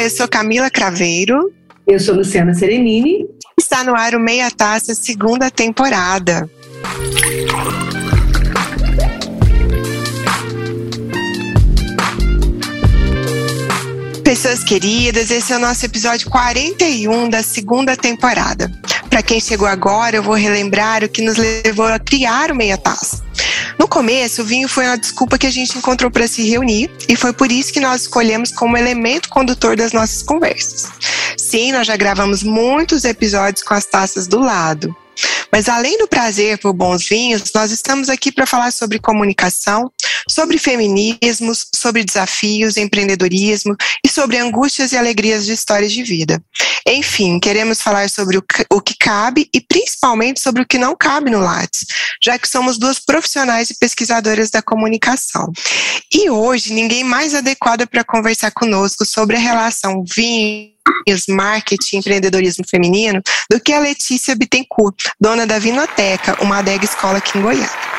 Eu sou Camila Craveiro. Eu sou Luciana Serenini. Está no ar o Meia Taça, segunda temporada. Pessoas queridas, esse é o nosso episódio 41 da segunda temporada. Para quem chegou agora, eu vou relembrar o que nos levou a criar o Meia Taça. No começo, o vinho foi uma desculpa que a gente encontrou para se reunir e foi por isso que nós escolhemos como elemento condutor das nossas conversas. Sim, nós já gravamos muitos episódios com as taças do lado. Mas além do prazer por bons vinhos, nós estamos aqui para falar sobre comunicação, sobre feminismos, sobre desafios, empreendedorismo e sobre angústias e alegrias de histórias de vida. Enfim, queremos falar sobre o, o que cabe e principalmente sobre o que não cabe no Lattes, já que somos duas profissionais e pesquisadoras da comunicação. E hoje, ninguém mais adequado para conversar conosco sobre a relação vinho marketing, empreendedorismo feminino, do que a Letícia Bittencourt, dona da Vinoteca, uma adega escola aqui em Goiânia.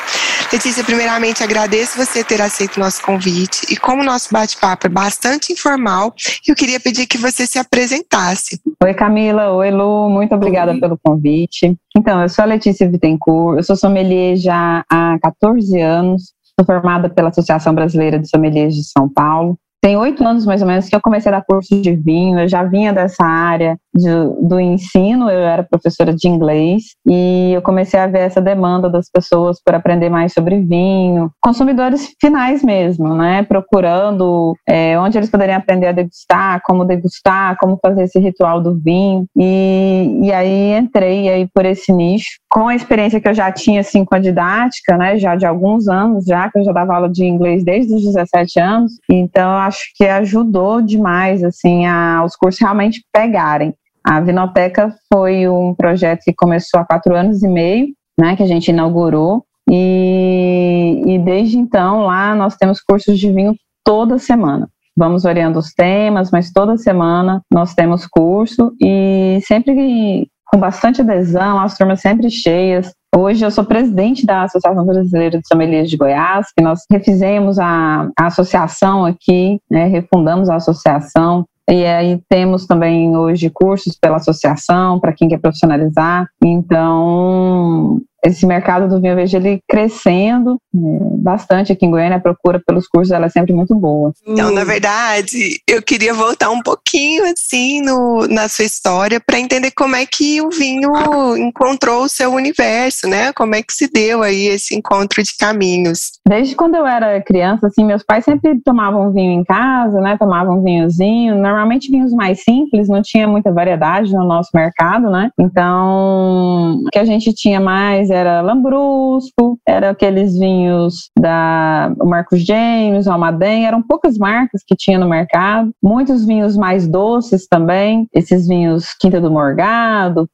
Letícia, primeiramente agradeço você ter aceito o nosso convite. E como o nosso bate-papo é bastante informal, eu queria pedir que você se apresentasse. Oi Camila, oi Lu, muito obrigada oi. pelo convite. Então, eu sou a Letícia Bittencourt, eu sou sommelier já há 14 anos, sou formada pela Associação Brasileira de Sommeliers de São Paulo, tem oito anos mais ou menos que eu comecei a dar curso de vinho, eu já vinha dessa área de, do ensino, eu era professora de inglês e eu comecei a ver essa demanda das pessoas por aprender mais sobre vinho, consumidores finais mesmo, né? Procurando é, onde eles poderiam aprender a degustar, como degustar, como fazer esse ritual do vinho. E, e aí entrei aí por esse nicho. Com a experiência que eu já tinha assim com a didática, né? Já de alguns anos, já que eu já dava aula de inglês desde os 17 anos, então acho que ajudou demais assim a os cursos realmente pegarem. A Vinoteca foi um projeto que começou há quatro anos e meio, né, que a gente inaugurou, e, e desde então lá nós temos cursos de vinho toda semana. Vamos variando os temas, mas toda semana nós temos curso e sempre com bastante adesão, as turmas sempre cheias. Hoje eu sou presidente da Associação Brasileira de Sommeliers de Goiás, que nós refizemos a, a associação aqui, né, refundamos a associação, e aí temos também hoje cursos pela associação para quem quer profissionalizar. Então, esse mercado do vinho vejo ele crescendo é, bastante aqui em Goiânia, a procura pelos cursos ela é sempre muito boa. Então, na verdade, eu queria voltar um pouquinho assim no, na sua história para entender como é que o vinho encontrou o seu universo, né? Como é que se deu aí esse encontro de caminhos? Desde quando eu era criança, assim, meus pais sempre tomavam vinho em casa, né? Tomavam vinhozinho, normalmente vinhos mais simples, não tinha muita variedade no nosso mercado, né? Então, o que a gente tinha mais era Lambrusco, era aqueles vinhos da Marcos James, Almaden, eram poucas marcas que tinha no mercado, muitos vinhos mais doces também, esses vinhos Quinta do Morgado,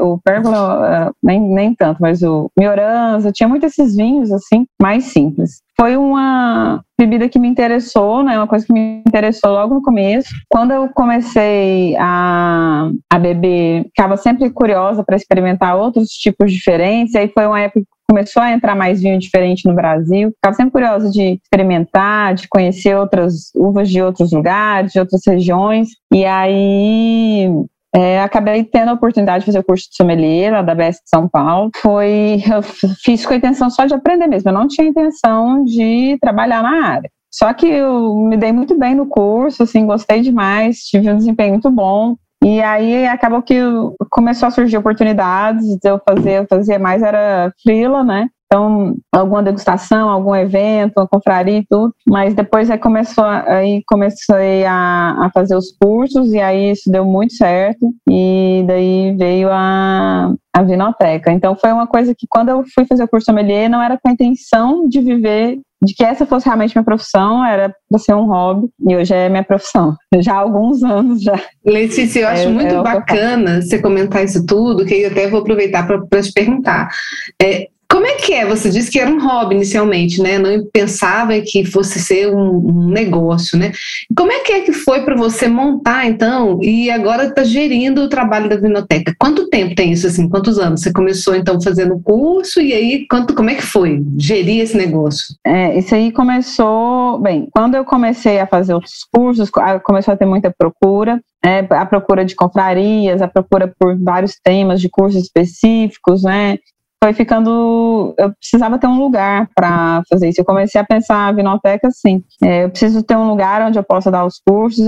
o Pérgola, eh, nem, nem tanto, mas o Mioranza, tinha muitos esses vinhos assim, mais simples foi uma bebida que me interessou, né? Uma coisa que me interessou logo no começo. Quando eu comecei a, a beber, ficava sempre curiosa para experimentar outros tipos diferentes. E aí foi uma época que começou a entrar mais vinho diferente no Brasil. Ficava sempre curiosa de experimentar, de conhecer outras uvas de outros lugares, de outras regiões. E aí é, acabei tendo a oportunidade de fazer o curso de sommelier lá da BS de São Paulo. Foi, eu fiz com a intenção só de aprender mesmo. Eu não tinha intenção de trabalhar na área. Só que eu me dei muito bem no curso, assim, gostei demais, tive um desempenho muito bom. E aí acabou que começou a surgir oportunidades de eu fazer, eu fazia mais era freela, né? Então, alguma degustação, algum evento, uma confraria e tudo. Mas depois aí começou, aí comecei a, a fazer os cursos e aí isso deu muito certo. E daí veio a, a vinoteca. Então foi uma coisa que quando eu fui fazer o curso sommelier não era com a intenção de viver de que essa fosse realmente minha profissão, era para ser um hobby, e hoje é minha profissão, já há alguns anos já. Letícia, eu acho é, muito é bacana você comentar isso tudo, que eu até vou aproveitar para te perguntar. É, Como é que é? Você disse que era um hobby inicialmente, né? Não pensava que fosse ser um, negócio, né? Como é que é que foi para você montar, então, e agora está gerindo o trabalho da Vinoteca? Quanto tempo tem isso, assim? Quantos anos? Você começou, então, fazendo curso e aí, quanto, como é que foi gerir esse negócio? É, isso aí começou, bem, quando eu comecei a fazer os cursos, começou a ter muita procura, é, a procura de confrarias, a procura por vários temas de cursos específicos, né? Foi ficando. Eu precisava ter um lugar para fazer isso. Eu comecei a pensar a vinoteca assim. É, eu preciso ter um lugar onde eu possa dar os cursos,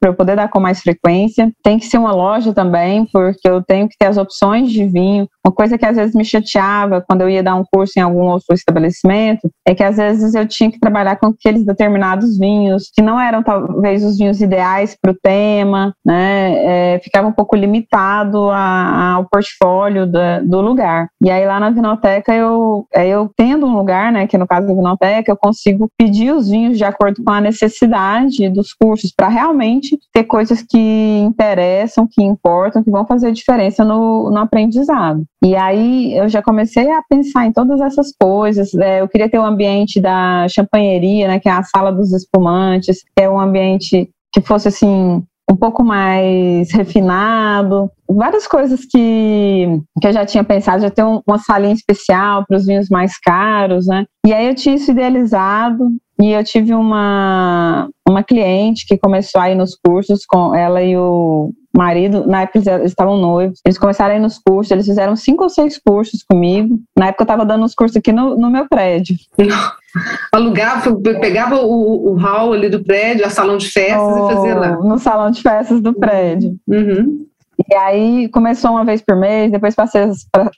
para eu poder dar com mais frequência. Tem que ser uma loja também, porque eu tenho que ter as opções de vinho. Uma coisa que às vezes me chateava quando eu ia dar um curso em algum outro estabelecimento é que às vezes eu tinha que trabalhar com aqueles determinados vinhos que não eram talvez os vinhos ideais para o tema, né? É, ficava um pouco limitado a, ao portfólio da, do lugar. E aí lá na Vinoteca eu, é, eu tendo um lugar, né? Que no caso da Vinoteca eu consigo pedir os vinhos de acordo com a necessidade dos cursos para realmente ter coisas que interessam, que importam, que vão fazer diferença no, no aprendizado. E aí eu já comecei a pensar em todas essas coisas. É, eu queria ter o um ambiente da champanheria, né, que é a sala dos espumantes, que é um ambiente que fosse assim um pouco mais refinado, várias coisas que, que eu já tinha pensado, já ter um, uma salinha especial para os vinhos mais caros, né? E aí eu tinha isso idealizado e eu tive uma, uma cliente que começou a ir nos cursos com ela e o marido, na época eles estavam noivos, eles começaram a ir nos cursos, eles fizeram cinco ou seis cursos comigo. Na época eu estava dando os cursos aqui no, no meu prédio. Alugava, pegava o, o hall ali do prédio, a salão de festas oh, e fazia lá. No salão de festas do prédio. Uhum. E aí começou uma vez por mês, depois passei,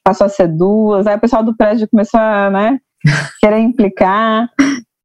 passou a ser duas, aí o pessoal do prédio começou a né, querer implicar.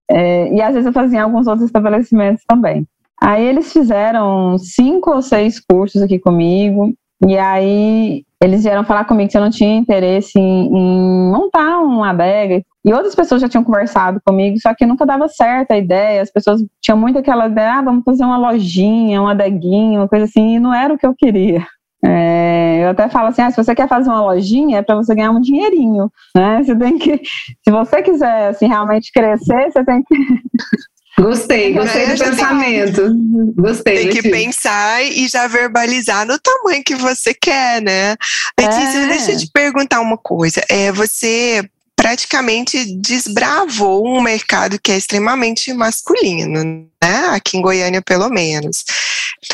É, e às vezes eu fazia em alguns outros estabelecimentos também. Aí eles fizeram cinco ou seis cursos aqui comigo, e aí eles vieram falar comigo que eu não tinha interesse em, em, montar uma adega. E outras pessoas já tinham conversado comigo, só que nunca dava certo a ideia. As pessoas tinham muito aquela ideia, ah, vamos fazer uma lojinha, uma adeguinha, uma coisa assim, e não era o que eu queria. É, eu até falo assim, ah, se você quer fazer uma lojinha, é para você ganhar um dinheirinho, né? Você tem que, se você quiser assim realmente crescer, você tem que Gostei, gostei do pensamento. Tem, gostei. Tem que pensar e já verbalizar no tamanho que você quer, né? Letícia, é. deixa eu te perguntar uma coisa. É, você praticamente desbravou um mercado que é extremamente masculino, né? Aqui em Goiânia, pelo menos.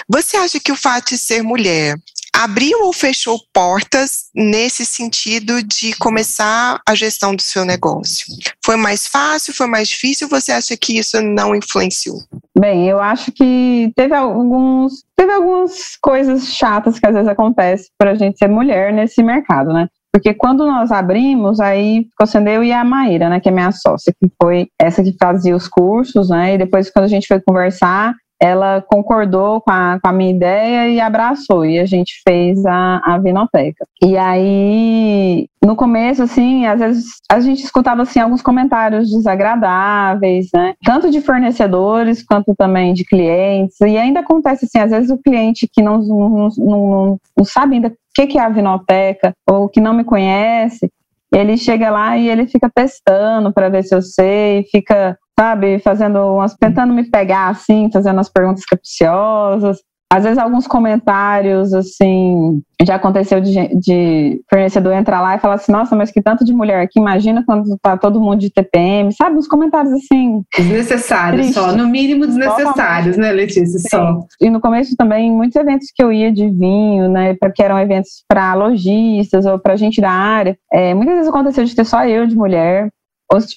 Você acha que o fato de ser mulher abriu ou fechou portas nesse sentido de começar a gestão do seu negócio? Foi mais fácil, foi mais difícil? Você acha que isso não influenciou? Bem, eu acho que teve alguns, teve algumas coisas chatas que às vezes acontecem para a gente ser mulher nesse mercado, né? Porque quando nós abrimos, aí ficou sendo eu e a Maíra, né, que é minha sócia, que foi essa que fazia os cursos, né, e depois quando a gente foi conversar, ela concordou com a, com a, minha ideia e abraçou, e a gente fez a, a Vinoteca. E aí, no começo, assim, às vezes a gente escutava, assim, alguns comentários desagradáveis, né, tanto de fornecedores quanto também de clientes, e ainda acontece, assim, às vezes o cliente que não, não, não, não sabe ainda o que é a Vinoteca, ou que não me conhece, ele chega lá e ele fica testando para ver se eu sei, fica sabe, fazendo umas, tentando me pegar assim, fazendo as perguntas capciosas. Às vezes alguns comentários, assim, já aconteceu de, de fornecedor entrar lá e falar assim, nossa, mas que tanto de mulher aqui, imagina quando tá todo mundo de TPM, sabe? Uns comentários assim. Desnecessários tristes. só, no mínimo desnecessários, né, Letícia? Sim. Só. E no começo também, muitos eventos que eu ia de vinho, né, porque eram eventos para lojistas ou para gente da área, é, muitas vezes aconteceu de ter só eu de mulher,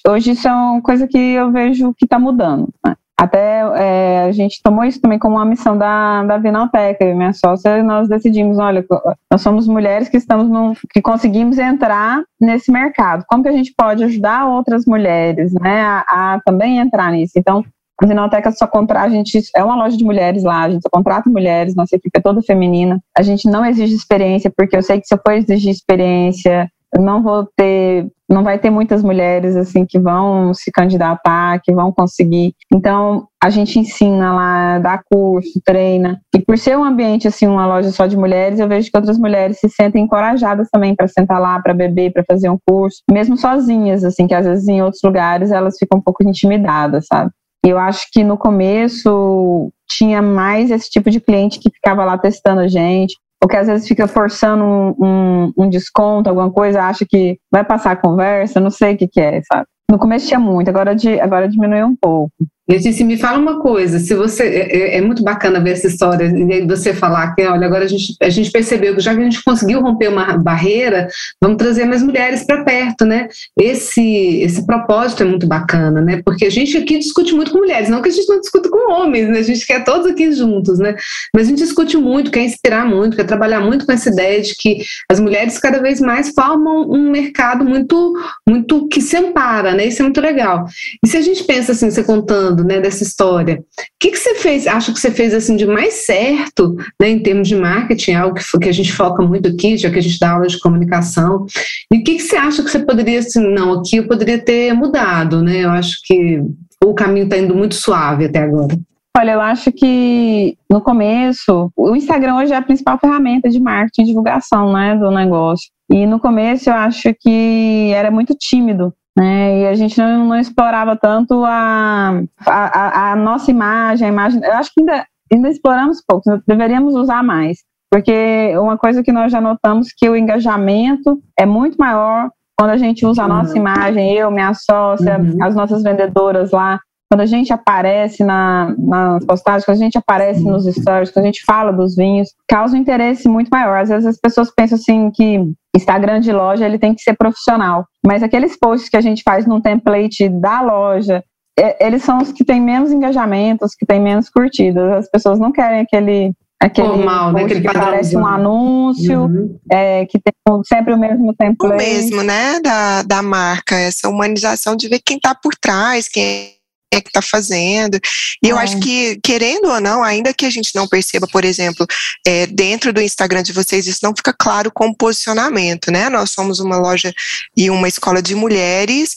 Hoje isso é coisa que eu vejo que está mudando. Né? Até é, a gente tomou isso também como uma missão da, da Vinalteca, e minha sócia, nós decidimos, olha, nós somos mulheres que estamos num, que conseguimos entrar nesse mercado. Como que a gente pode ajudar outras mulheres, né, a, a também entrar nisso? Então, a Vinalteca só contrata, a gente é uma loja de mulheres lá, a gente só contrata mulheres, nossa equipe é toda feminina. A gente não exige experiência, porque eu sei que se eu for exigir experiência, não vou ter, não vai ter muitas mulheres assim que vão se candidatar, que vão conseguir. Então, a gente ensina lá, dá curso, treina. E por ser um ambiente assim, uma loja só de mulheres, eu vejo que outras mulheres se sentem encorajadas também para sentar lá, para beber, para fazer um curso, mesmo sozinhas, assim, que às vezes em outros lugares elas ficam um pouco intimidadas, sabe? Eu acho que no começo tinha mais esse tipo de cliente que ficava lá testando a gente, ou que às vezes fica forçando um, um, um desconto, alguma coisa, acha que vai passar a conversa, não sei o que, que é, sabe? No começo tinha muito, agora, de, agora diminuiu um pouco. Letícia, me fala uma coisa, se você é, é, é, muito bacana ver essa história e você falar que, olha, agora a gente, a gente percebeu que já que a gente conseguiu romper uma barreira, vamos trazer mais mulheres para perto, né? Esse esse propósito é muito bacana, né? Porque a gente aqui discute muito com mulheres, não que a gente não discuta com homens, né? A gente quer todos aqui juntos, né? Mas a gente discute muito, quer inspirar muito, quer trabalhar muito com essa ideia de que as mulheres cada vez mais formam um mercado muito muito que se ampara, né? Isso é muito legal. E se a gente pensa assim, você contando falando, né, dessa história. O que, que você fez, acha que você fez assim de mais certo, né, em termos de marketing, algo que, que a gente foca muito aqui, já que a gente dá aula de comunicação. E o que, que você acha que você poderia, assim, não, aqui eu poderia ter mudado, né? Eu acho que o caminho está indo muito suave até agora. Olha, eu acho que no começo, o Instagram hoje é a principal ferramenta de marketing e divulgação né, do negócio. E no começo eu acho que era muito tímido né? E a gente não, não explorava tanto a, a, a, nossa imagem, a imagem. Eu acho que ainda, ainda exploramos pouco, deveríamos usar mais. Porque uma coisa que nós já notamos que o engajamento é muito maior quando a gente usa a nossa uhum. imagem, eu, minha sócia, uhum. as nossas vendedoras lá, quando a gente aparece na, nas postagens, quando a gente aparece nos stories, quando a gente fala dos vinhos, causa um interesse muito maior. Às vezes as pessoas pensam assim que Instagram de loja ele tem que ser profissional, mas aqueles posts que a gente faz num template da loja, é, eles são os que têm menos engajamentos, que têm menos curtidas. As pessoas não querem aquele aquele Formal, né? aquele que parece um anúncio, uhum. é, que tem sempre o mesmo template. O mesmo, né, da, da marca, essa humanização de ver quem está por trás, quem é que está fazendo. E é. eu acho que, querendo ou não, ainda que a gente não perceba, por exemplo, é, dentro do Instagram de vocês, isso não fica claro como posicionamento, né? Nós somos uma loja e uma escola de mulheres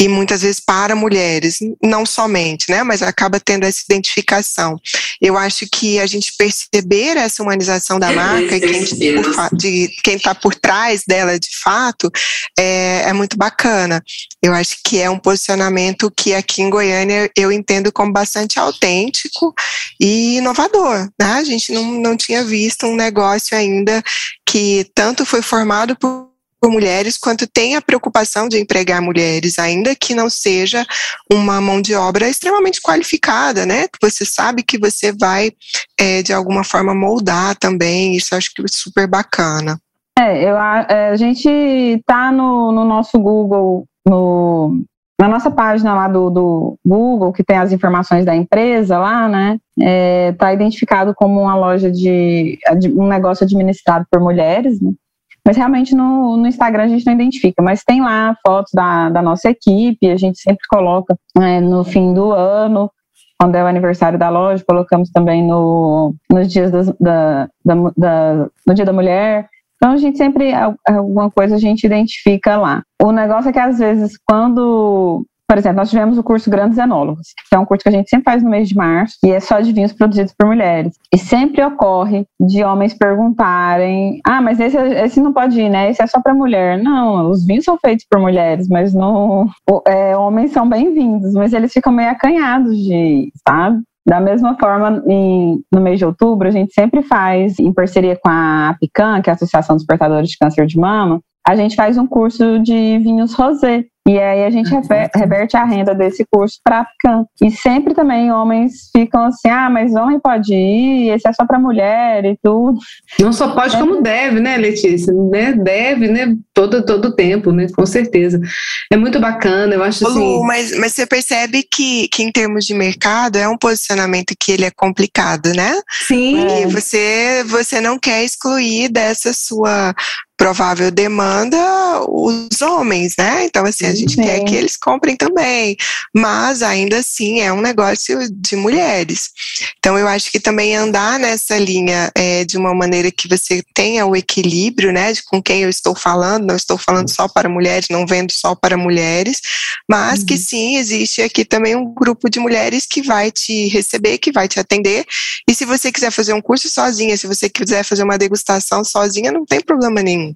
e muitas vezes para mulheres, não somente, né? Mas acaba tendo essa identificação. Eu acho que a gente perceber essa humanização da marca e quem de quem está por trás dela de fato é, é muito bacana. Eu acho que é um posicionamento que aqui em Goiânia eu entendo como bastante autêntico e inovador. Né? A gente não, não tinha visto um negócio ainda que tanto foi formado por por mulheres, quanto tem a preocupação de empregar mulheres, ainda que não seja uma mão de obra extremamente qualificada, né? Que você sabe que você vai, é, de alguma forma, moldar também, isso acho que é super bacana. É, eu, a, é, a gente tá no, no nosso Google, no, na nossa página lá do, do, Google, que tem as informações da empresa lá, né? É, identificado como uma loja de, de, um negócio administrado por mulheres, né? Mas realmente no, no, Instagram a gente não identifica, mas tem lá fotos da, da nossa equipe, a gente sempre coloca é, no fim do ano, quando é o aniversário da loja, colocamos também no, nos dias da, da, da, no Dia da Mulher. Então a gente sempre, alguma coisa a gente identifica lá. O negócio é que às vezes quando por exemplo, nós tivemos o curso Grandes Enólogos, que é um curso que a gente sempre faz no mês de março, e é só de vinhos produzidos por mulheres. E sempre ocorre de homens perguntarem: ah, mas esse, esse não pode ir, né? Esse é só para mulher. Não, os vinhos são feitos por mulheres, mas não. É, homens são bem-vindos, mas eles ficam meio acanhados de sabe? Da mesma forma, em, no mês de outubro, a gente sempre faz, em parceria com a APICAN, que é a Associação dos Portadores de Câncer de Mama, a gente faz um curso de vinhos rosé. E aí a gente reverte a renda desse curso para Can. E sempre também homens ficam assim: ah, mas homem pode ir, esse é só para mulher e tudo. Não só pode, é. como deve, né, Letícia? Né? Deve, né? Todo, todo tempo, né? Com certeza. É muito bacana, eu acho assim. Lu, mas, mas você percebe que, que, em termos de mercado, é um posicionamento que ele é complicado, né? Sim. Porque você, você não quer excluir dessa sua provável demanda os homens, né? Então, assim, a gente Sim. quer que eles comprem também, mas ainda assim é um negócio de mulheres. Então, eu acho que também andar nessa linha é, de uma maneira que você tenha o equilíbrio, né, de com quem eu estou falando, não estou falando só para mulheres, não vendo só para mulheres, mas uhum. que sim, existe aqui também um grupo de mulheres que vai te receber, que vai te atender, e se você quiser fazer um curso sozinha, se você quiser fazer uma degustação sozinha, não tem problema nenhum.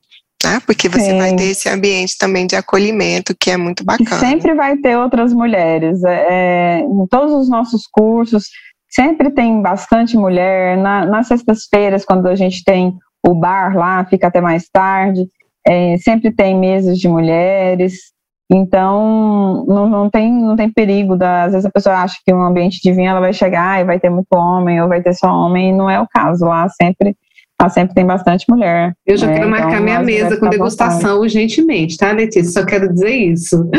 Né? Porque você Sim. vai ter esse ambiente também de acolhimento que é muito bacana. Sempre vai ter outras mulheres. É, é, em todos os nossos cursos, sempre tem bastante mulher. Na, nas sextas-feiras, quando a gente tem o bar lá, fica até mais tarde. É, sempre tem mesas de mulheres. Então, não, não, tem, não tem perigo. Da, às vezes a pessoa acha que um ambiente de vinho ela vai chegar e vai ter muito homem, ou vai ter só homem, e não é o caso. Lá sempre Lá sempre tem bastante mulher. Eu já né? quero marcar então, minha mesa com degustação urgentemente, tá, Letícia? Só quero dizer isso.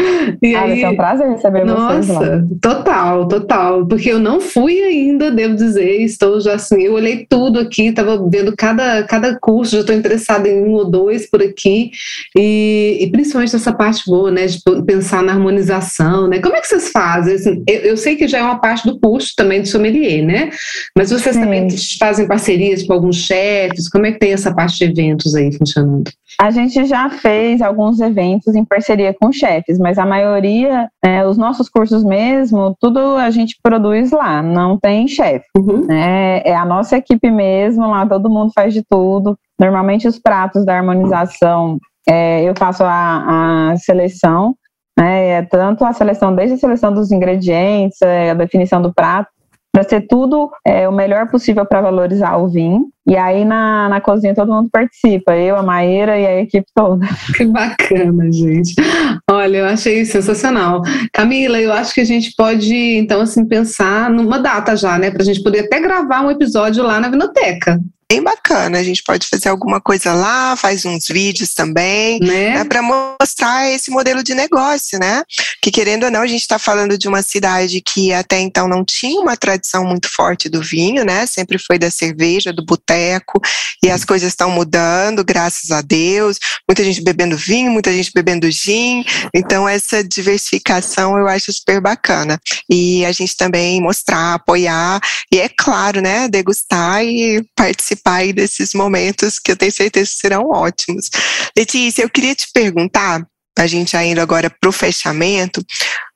E ah, aí... é um prazer receber Nossa, vocês Nossa, total, total. Porque eu não fui ainda, devo dizer, estou já assim, eu olhei tudo aqui, estava vendo cada, cada curso, já estou interessada em um ou dois por aqui, e, e, principalmente essa parte boa, né, de pensar na harmonização, né? Como é que vocês fazem? Assim, eu, eu, sei que já é uma parte do curso também de sommelier, né? Mas vocês Sim. também fazem parcerias com alguns chefes, eventos? Como é que tem essa parte de eventos aí funcionando? A gente já fez alguns eventos em parceria com chefes, mas a maioria, é, os nossos cursos mesmo, tudo a gente produz lá, não tem chefe. Uhum. É, é a nossa equipe mesmo, lá todo mundo faz de tudo. Normalmente os pratos da harmonização, é, eu faço a, a seleção, né, é tanto a seleção, desde a seleção dos ingredientes, é, a definição do prato, para ser tudo é, o melhor possível para valorizar o vinho. E aí na, na cozinha todo mundo participa, eu, a Maíra e a equipe toda. Que bacana, gente. Olha, eu achei sensacional. Camila, eu acho que a gente pode, então, assim, pensar numa data já, né? Para a gente poder até gravar um episódio lá na Vinoteca bem bacana. A gente pode fazer alguma coisa lá, faz uns vídeos também, né? né para mostrar esse modelo de negócio, né? Que querendo ou não, a gente está falando de uma cidade que até então não tinha uma tradição muito forte do vinho, né? Sempre foi da cerveja, do boteco, e as coisas estão mudando, graças a Deus. Muita gente bebendo vinho, muita gente bebendo gin. Então, essa diversificação eu acho super bacana. E a gente também mostrar, apoiar, e é claro, né? Degustar e participar participar desses momentos que eu tenho certeza que serão ótimos. Letícia, eu queria te perguntar, a gente ainda agora para o fechamento,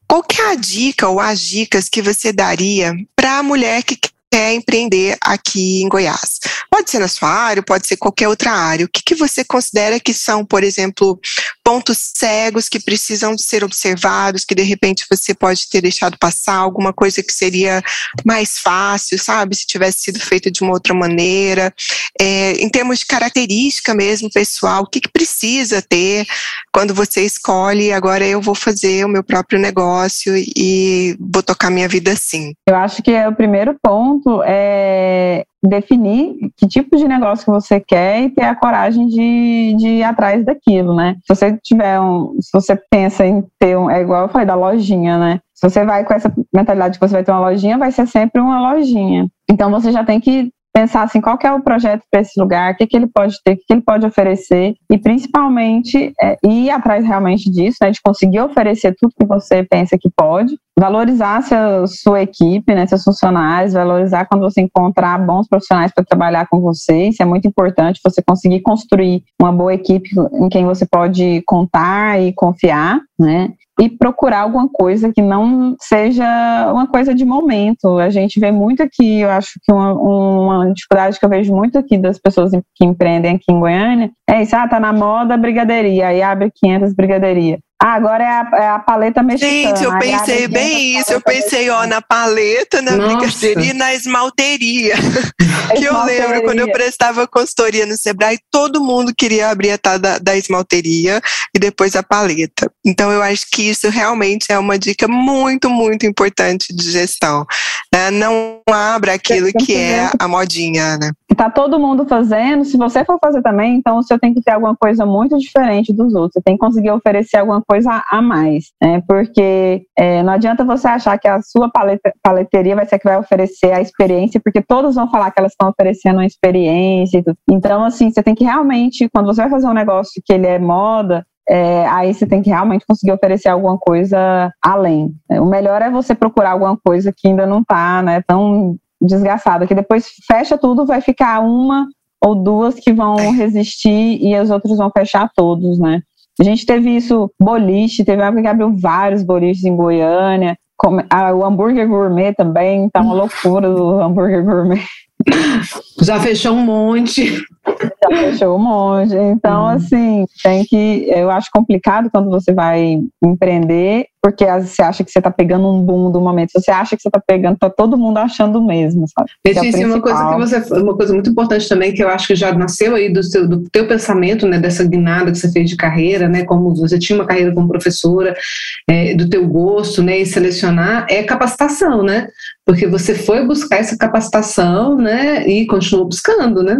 qual que é a dica ou as dicas que você daria para a mulher que quer empreender aqui em Goiás? Pode ser na sua área, pode ser qualquer outra área. O que, que você considera que são, por exemplo, pontos cegos que precisam ser observados, que de repente você pode ter deixado passar, alguma coisa que seria mais fácil, sabe? Se tivesse sido feita de uma outra maneira. É, em termos de característica mesmo, pessoal, o que, que precisa ter quando você escolhe, agora eu vou fazer o meu próprio negócio e vou tocar minha vida assim? Eu acho que é o primeiro ponto é definir que tipo de negócio que você quer e ter a coragem de, de ir atrás daquilo, né? Se você tiver um, se você pensa em ter um, é igual eu falei da lojinha, né? Se você vai com essa mentalidade que você vai ter uma lojinha, vai ser sempre uma lojinha. Então você já tem que pensar assim, qual é o projeto para esse lugar, o que, que ele pode ter, o que, que ele pode oferecer, e principalmente é, ir atrás realmente disso, né, de conseguir oferecer tudo que você pensa que pode, valorizar seu, sua equipe, né, seus funcionários, valorizar quando você encontrar bons profissionais para trabalhar com você, isso é muito importante, você conseguir construir uma boa equipe em quem você pode contar e confiar, né, e procurar alguma coisa que não seja uma coisa de momento. A gente vê muito aqui, eu acho que uma, uma dificuldade que eu vejo muito aqui das pessoas que empreendem aqui em Goiânia é isso, ah, tá na moda brigadeiria, aí abre 500 brigaderia. Ah, agora é a, é a paleta mexicana. Gente, eu pensei bem isso. Eu pensei, ó, na paleta, na brigadeira e na esmalteria. que eu lembro quando eu prestava consultoria no Sebrae, todo mundo queria abrir a tal da, da esmalteria e depois a paleta. Então, eu acho que isso realmente é uma dica muito, muito importante de gestão. Né? Não abra aquilo que é a modinha, né? Tá todo mundo fazendo, se você for fazer também, então você tem que ter alguma coisa muito diferente dos outros. Você tem que conseguir oferecer alguma coisa a mais, né? Porque é, não adianta você achar que a sua paleta, paleteria vai ser que vai oferecer a experiência, porque todos vão falar que elas estão oferecendo uma experiência. Então, assim, você tem que realmente, quando você vai fazer um negócio que ele é moda, é, aí você tem que realmente conseguir oferecer alguma coisa além. O melhor é você procurar alguma coisa que ainda não está né, tão desgastada, que depois fecha tudo, vai ficar uma ou duas que vão é. resistir e os outros vão fechar todos, né? A gente teve isso, boliche, teve uma época que abriu vários boliches em Goiânia, o hambúrguer gourmet também, tá uma loucura do hambúrguer gourmet. Já fechou um monte. Já fechou um monte. Então, hum. assim, tem que. Eu acho complicado quando você vai empreender, porque você acha que você está pegando um boom do momento. Você acha que você está pegando, tá todo mundo achando o mesmo, sabe? Letícia, é uma coisa que você. Uma coisa muito importante também, que eu acho que já nasceu aí do, seu, do teu pensamento, né, dessa guinada que você fez de carreira, né? Como você tinha uma carreira como professora, é, do teu gosto, né? E selecionar, é capacitação, né? Porque você foi buscar essa capacitação, né? E continuou buscando, né?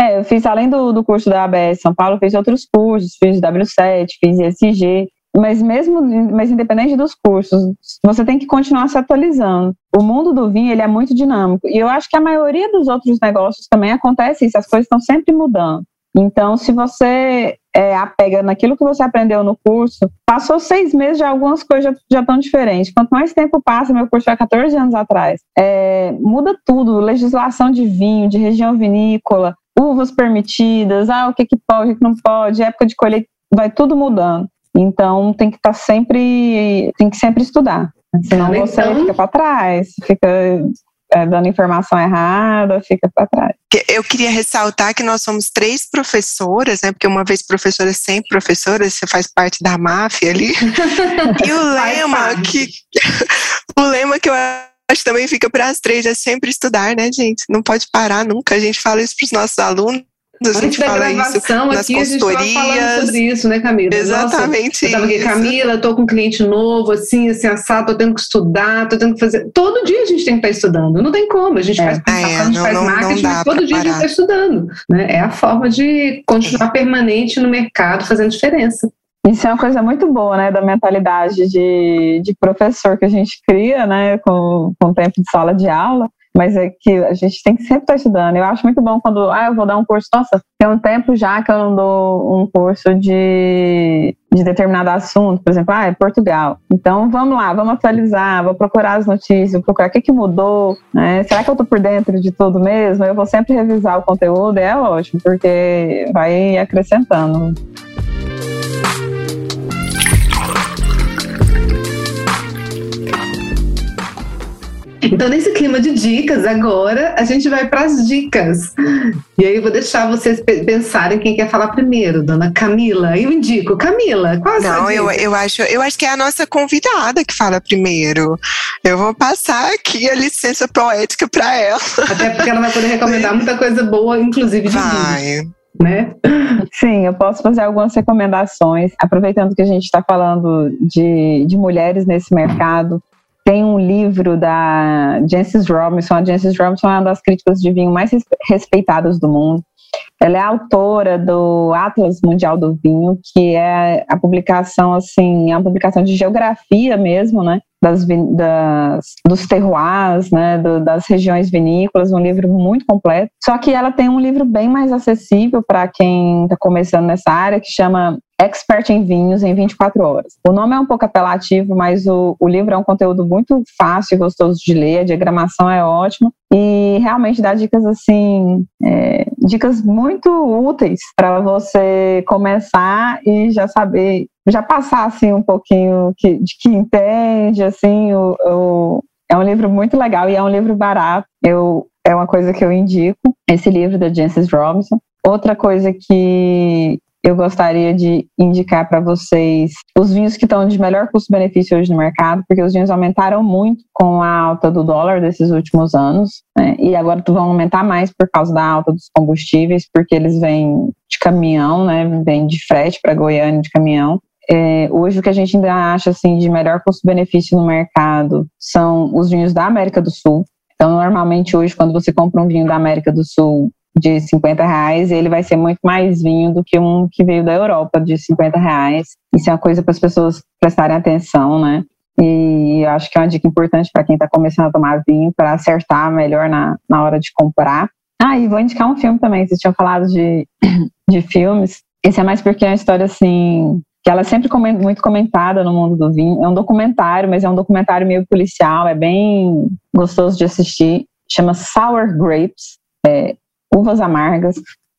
É, eu fiz, além do, do curso da ABS São Paulo, fiz outros cursos, fiz W7, fiz ESG, mas mesmo, mas independente dos cursos, você tem que continuar se atualizando. O mundo do vinho, ele é muito dinâmico, e eu acho que a maioria dos outros negócios também acontece isso, as coisas estão sempre mudando. Então, se você é, apega naquilo que você aprendeu no curso, passou seis meses, já algumas coisas já estão diferentes. Quanto mais tempo passa, meu curso foi 14 anos atrás, é, muda tudo, legislação de vinho, de região vinícola, uvas permitidas, ah, o que, que pode, o que não pode, época de colheita, vai tudo mudando. Então tem que estar tá sempre, tem que sempre estudar. Senão então, você fica para trás, fica é, dando informação errada, fica para trás. Eu queria ressaltar que nós somos três professoras, né? Porque uma vez professora, sempre professora, você faz parte da máfia ali. e o lema que o lema que eu acho também fica para as três, é sempre estudar, né, gente? Não pode parar nunca. A gente fala isso para os nossos alunos. A gente fala isso nas aqui, consultorias. A gente falando sobre isso, né, Camila? Exatamente. Nossa, eu aqui, Camila, estou com um cliente novo, assim, assim, assado, tô tendo que estudar, tô tendo que fazer. Todo dia a gente tem que estar estudando. Não tem como. A gente é. faz é, a gente não, faz não, marketing, não mas todo dia parar. a gente está estudando. Né? É a forma de continuar permanente no mercado, fazendo diferença. Isso é uma coisa muito boa, né, da mentalidade de, de professor que a gente cria, né, com, com o tempo de sala de aula, mas é que a gente tem que sempre estar estudando. Eu acho muito bom quando, ah, eu vou dar um curso, nossa, tem um tempo já que eu não dou um curso de, de determinado assunto, por exemplo, ah, é Portugal. Então vamos lá, vamos atualizar, vou procurar as notícias, vou procurar o que, que mudou, né? será que eu estou por dentro de tudo mesmo? Eu vou sempre revisar o conteúdo, é ótimo, porque vai acrescentando. Então, nesse clima de dicas, agora a gente vai para as dicas. E aí eu vou deixar vocês pensarem quem quer falar primeiro, dona Camila. Eu indico, Camila, qual a Não, sua eu, eu, acho, eu acho que é a nossa convidada que fala primeiro. Eu vou passar aqui a licença poética para ela. Até porque ela vai poder recomendar muita coisa boa, inclusive de vai. Né? Sim, eu posso fazer algumas recomendações, aproveitando que a gente está falando de, de mulheres nesse mercado. Tem um livro da Jancis Robinson. A Jancis Robinson é uma das críticas de vinho mais respeitadas do mundo. Ela é autora do Atlas Mundial do Vinho, que é a publicação, assim, é uma publicação de geografia mesmo, né? Das, das, dos terroirs, né, do, das regiões vinícolas, um livro muito completo. Só que ela tem um livro bem mais acessível para quem está começando nessa área, que chama Expert em Vinhos em 24 Horas. O nome é um pouco apelativo, mas o, o livro é um conteúdo muito fácil e gostoso de ler, a diagramação é ótima e realmente dá dicas assim, é, dicas muito úteis para você começar e já saber, já passar assim um pouquinho que, de que entende, assim, o, o, é um livro muito legal e é um livro barato. Eu é uma coisa que eu indico, esse livro da Jancis Robinson. Outra coisa que eu gostaria de indicar para vocês os vinhos que estão de melhor custo-benefício hoje no mercado, porque os vinhos aumentaram muito com a alta do dólar desses últimos anos, né? e agora vão aumentar mais por causa da alta dos combustíveis, porque eles vêm de caminhão, né? Vêm de frete para Goiânia de caminhão. É, hoje o que a gente ainda acha assim de melhor custo-benefício no mercado são os vinhos da América do Sul. Então, normalmente hoje, quando você compra um vinho da América do Sul, de 50 reais, ele vai ser muito mais vinho do que um que veio da Europa de 50 reais. Isso é uma coisa para as pessoas prestarem atenção, né? E acho que é uma dica importante para quem está começando a tomar vinho, para acertar melhor na, na hora de comprar. Ah, e vou indicar um filme também. Vocês tinham falado de, de filmes. Esse é mais porque é uma história assim. que ela é sempre muito comentada no mundo do vinho. É um documentário, mas é um documentário meio policial. É bem gostoso de assistir. Chama Sour Grapes é, Uvas Amargas.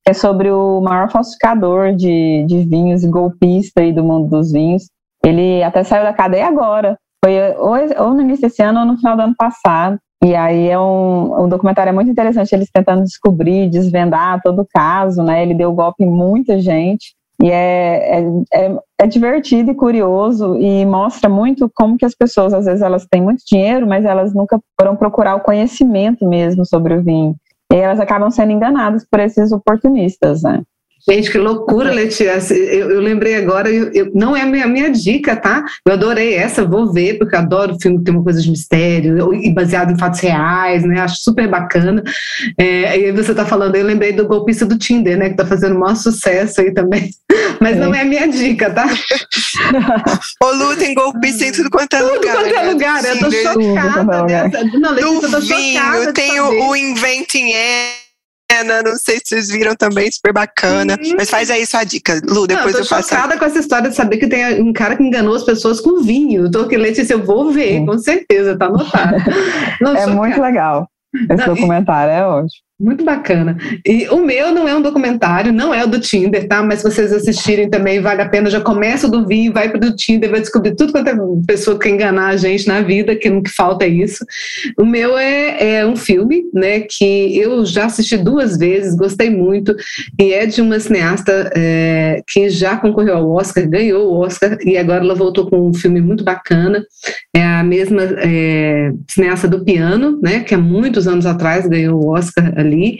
É sobre o maior falsificador de, de vinhos e golpista aí do mundo dos vinhos. Ele até saiu da cadeia agora. Foi ou, ou no início desse ano ou no final do ano passado. E aí é um, um documentário é muito interessante, eles tentando descobrir, desvendar todo o caso, né? Ele deu golpe em muita gente. E é, é, é, é, divertido e curioso e mostra muito como que as pessoas, às vezes, elas têm muito dinheiro, mas elas nunca foram procurar o conhecimento mesmo sobre o vinho. E elas acabam sendo enganadas por esses oportunistas, né? Gente, que loucura, Letícia. Eu, eu lembrei agora, eu, eu, não é a minha, minha, dica, tá? Eu adorei essa, vou ver, porque eu adoro filme que tem uma coisa de mistério e baseado em fatos reais, né? Acho super bacana. É, e você tá falando, eu lembrei do golpista do Tinder, né? Que tá fazendo o maior sucesso aí também. Mas é. não é a minha dica, tá? Ô, Lu, tem golpista em tudo quanto é tudo lugar. Tudo quanto é né? lugar, eu tô chocada. Dessa. Não, Letícia, eu tô chocada. Tem o, o Inventing Air não sei se vocês viram também, super bacana. Uhum. Mas faz aí sua dica, Lu, depois não, eu, tô eu chocada com essa história de saber que tem um cara que enganou as pessoas com vinho. Tô aqui, Letícia, eu vou ver, com certeza, tá anotado. Não, é chocada. muito legal. Esse não, documentário e... é ótimo. Muito bacana. E o meu não é um documentário, não é o do Tinder, tá? Mas se vocês assistirem também, vale a pena. Já começa do vinho, vai para o Tinder, vai descobrir tudo quanto é pessoa que quer enganar a gente na vida, que o que falta é isso. O meu é, é um filme, né? Que eu já assisti duas vezes, gostei muito, e é de uma cineasta é, que já concorreu ao Oscar, ganhou o Oscar, e agora ela voltou com um filme muito bacana. É a mesma é, cineasta do piano, né? Que há muitos anos atrás ganhou o Oscar ali,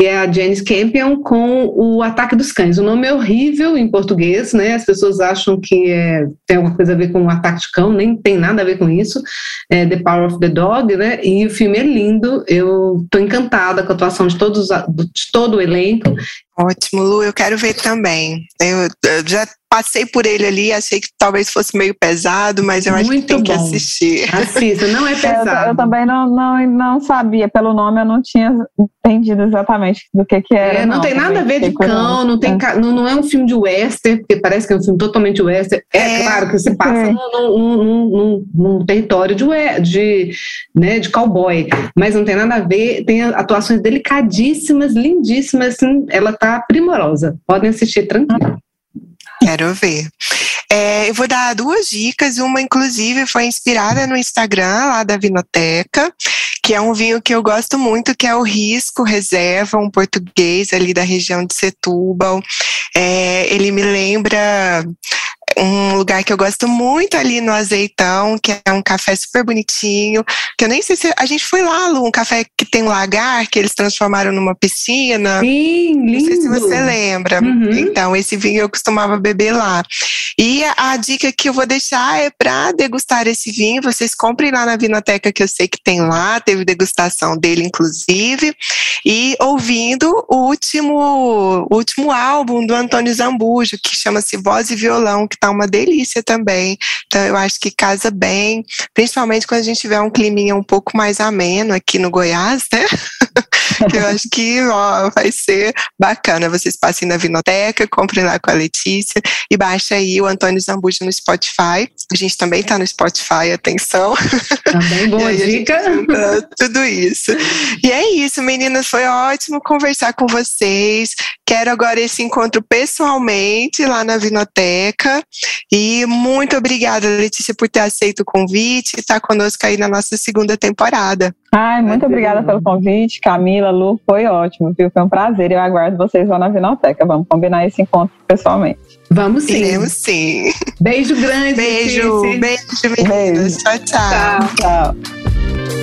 e é a Janice Campion com o Ataque dos Cães. O nome é horrível em português, né? As pessoas acham que é, tem alguma coisa a ver com o ataque de cão, nem tem nada a ver com isso. É The Power of the Dog, né? E o filme é lindo, eu tô encantada com a atuação de, todos, de todo o elenco. Ótimo, Lu, eu quero ver também. Eu, eu já passei por ele ali, achei que talvez fosse meio pesado, mas eu acho Muito que tem bom. que assistir. Assista, não é pesado. Eu, eu, também não, não, não sabia, pelo nome eu não tinha entendido exatamente do que que era. É, não, não, tem nada a ver de cão, não, tem, é. não, não é um filme de western, porque parece que é um filme totalmente western. É, é claro que você passa num, num, num, num, território de, de, né, de cowboy, mas não tem nada a ver, tem atuações delicadíssimas, lindíssimas, assim, ela tá primorosa. Podem assistir tranquilo. Quero ver. É, eu vou dar duas dicas. Uma, inclusive, foi inspirada no Instagram lá da Vinoteca, que é um vinho que eu gosto muito, que é o Risco Reserva, um português ali da região de Setúbal. É, ele me lembra um lugar que eu gosto muito ali no Azeitão, que é um café super bonitinho, que eu nem sei se a gente foi lá, Lu, um café que tem um lagar, que eles transformaram numa piscina. Sim, lindo. Não sei se você lembra. Uhum. Então, esse vinho eu costumava beber lá. E a, a dica que eu vou deixar é para degustar esse vinho, vocês comprem lá na Vinoteca, que eu sei que tem lá, teve degustação dele, inclusive, e ouvindo o último, o último álbum do Antônio Zambujo, que chama-se Voz e Violão, que tá uma delícia também. Então eu acho que casa bem, principalmente quando a gente tiver um climinha um pouco mais ameno aqui no Goiás, né? eu acho que ó, vai ser bacana. Vocês passem na Vinoteca, comprem lá com a Letícia e baixa aí o Antônio Zambuja no Spotify. A gente também tá no Spotify, atenção. Também boa dica. Tudo isso. E é isso, meninas. Foi ótimo conversar com vocês. Quero agora esse encontro pessoalmente lá na Vinoteca. E muito obrigada, Letícia, por ter aceito o convite e estar conosco aí na nossa segunda temporada. Ai, muito obrigada pelo convite, Camila, Lu, foi ótimo, viu? Foi um prazer. Eu aguardo vocês lá na Vinoteca. Vamos combinar esse encontro pessoalmente. Vamos sim. Iremos sim. Beijo grande. Beijo, beijo, meninas. Beijo. Tchau, tchau. Tchau. tchau.